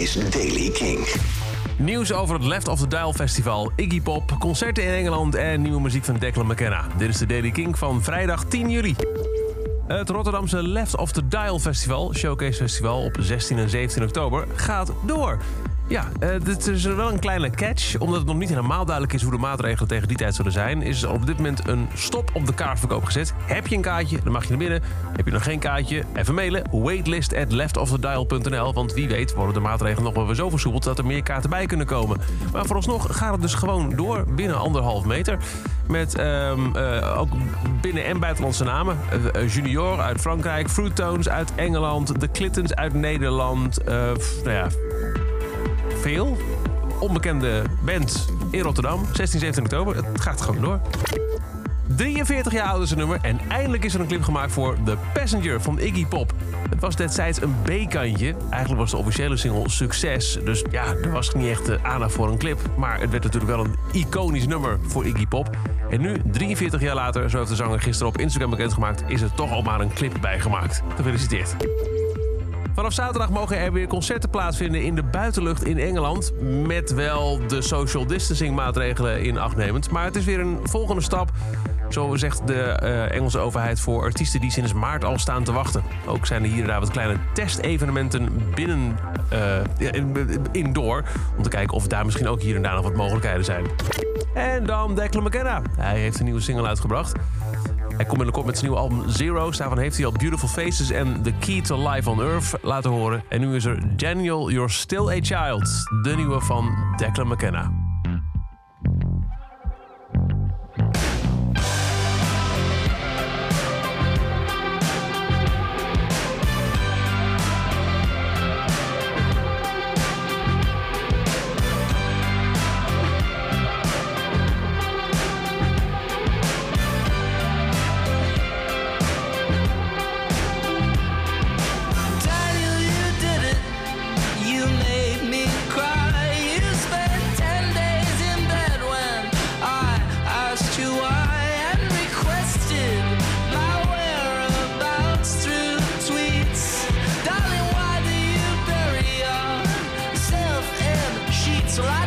is Daily King. Nieuws over het Left of the Dial Festival, Iggy Pop, concerten in Engeland en nieuwe muziek van Declan McKenna. Dit is de Daily King van vrijdag 10 juli. Het Rotterdamse Left of the Dial Festival, Showcase Festival op 16 en 17 oktober, gaat door. Ja, uh, dit is wel een kleine catch. Omdat het nog niet helemaal duidelijk is hoe de maatregelen tegen die tijd zullen zijn... is er op dit moment een stop op de kaartverkoop gezet. Heb je een kaartje, dan mag je naar binnen. Heb je nog geen kaartje, even mailen. Waitlist at leftofthedial.nl. Want wie weet worden de maatregelen nog wel weer zo versoepeld... dat er meer kaarten bij kunnen komen. Maar vooralsnog gaat het dus gewoon door binnen anderhalf meter. Met um, uh, ook binnen- en buitenlandse namen. Uh, Junior uit Frankrijk, Fruit Tones uit Engeland... The Clintons uit Nederland. nou ja veel. Onbekende band in Rotterdam, 16, 17 oktober. Het gaat gewoon door. 43 jaar oud is het nummer en eindelijk is er een clip gemaakt voor The Passenger van Iggy Pop. Het was destijds een B-kantje. Eigenlijk was de officiële single succes. Dus ja, er was niet echt aandacht voor een clip. Maar het werd natuurlijk wel een iconisch nummer voor Iggy Pop. En nu, 43 jaar later, zo heeft de zanger gisteren op Instagram bekendgemaakt... is er toch al maar een clip bijgemaakt. Gefeliciteerd. Vanaf zaterdag mogen er weer concerten plaatsvinden in de buitenlucht in Engeland. Met wel de social distancing maatregelen in acht nemend. Maar het is weer een volgende stap. Zo zegt de uh, Engelse overheid voor artiesten die sinds maart al staan te wachten. Ook zijn er hier en daar wat kleine testevenementen binnen uh, indoor. Om te kijken of daar misschien ook hier en daar nog wat mogelijkheden zijn. En dan Declan McKenna. Hij heeft een nieuwe single uitgebracht. Hij komt binnenkort met zijn nieuwe album Zero's. Daarvan heeft hij al Beautiful Faces en The Key to Life on Earth laten horen. En nu is er Daniel, You're Still a Child. De nieuwe van Declan McKenna.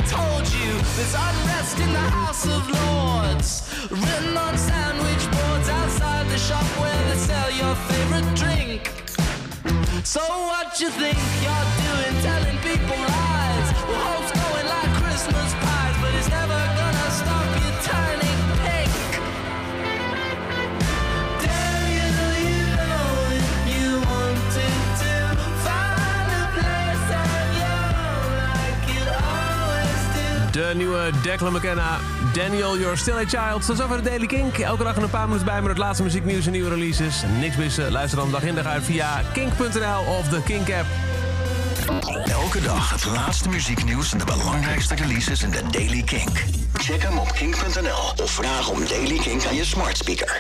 Told you there's unrest in the House of Lords. Written on sandwich boards outside the shop where they sell your favorite drink. So what you think you're doing, De nieuwe Declan McKenna, Daniel, You're Still a Child. Tot zover de Daily Kink. Elke dag een paar minuten bij met het laatste muzieknieuws en nieuwe releases. Niks missen, luister dan dag in dag uit via kink.nl of de Kink app. Elke dag het laatste muzieknieuws en de belangrijkste releases in de Daily Kink. Check hem op kink.nl of vraag om Daily Kink aan je smart speaker.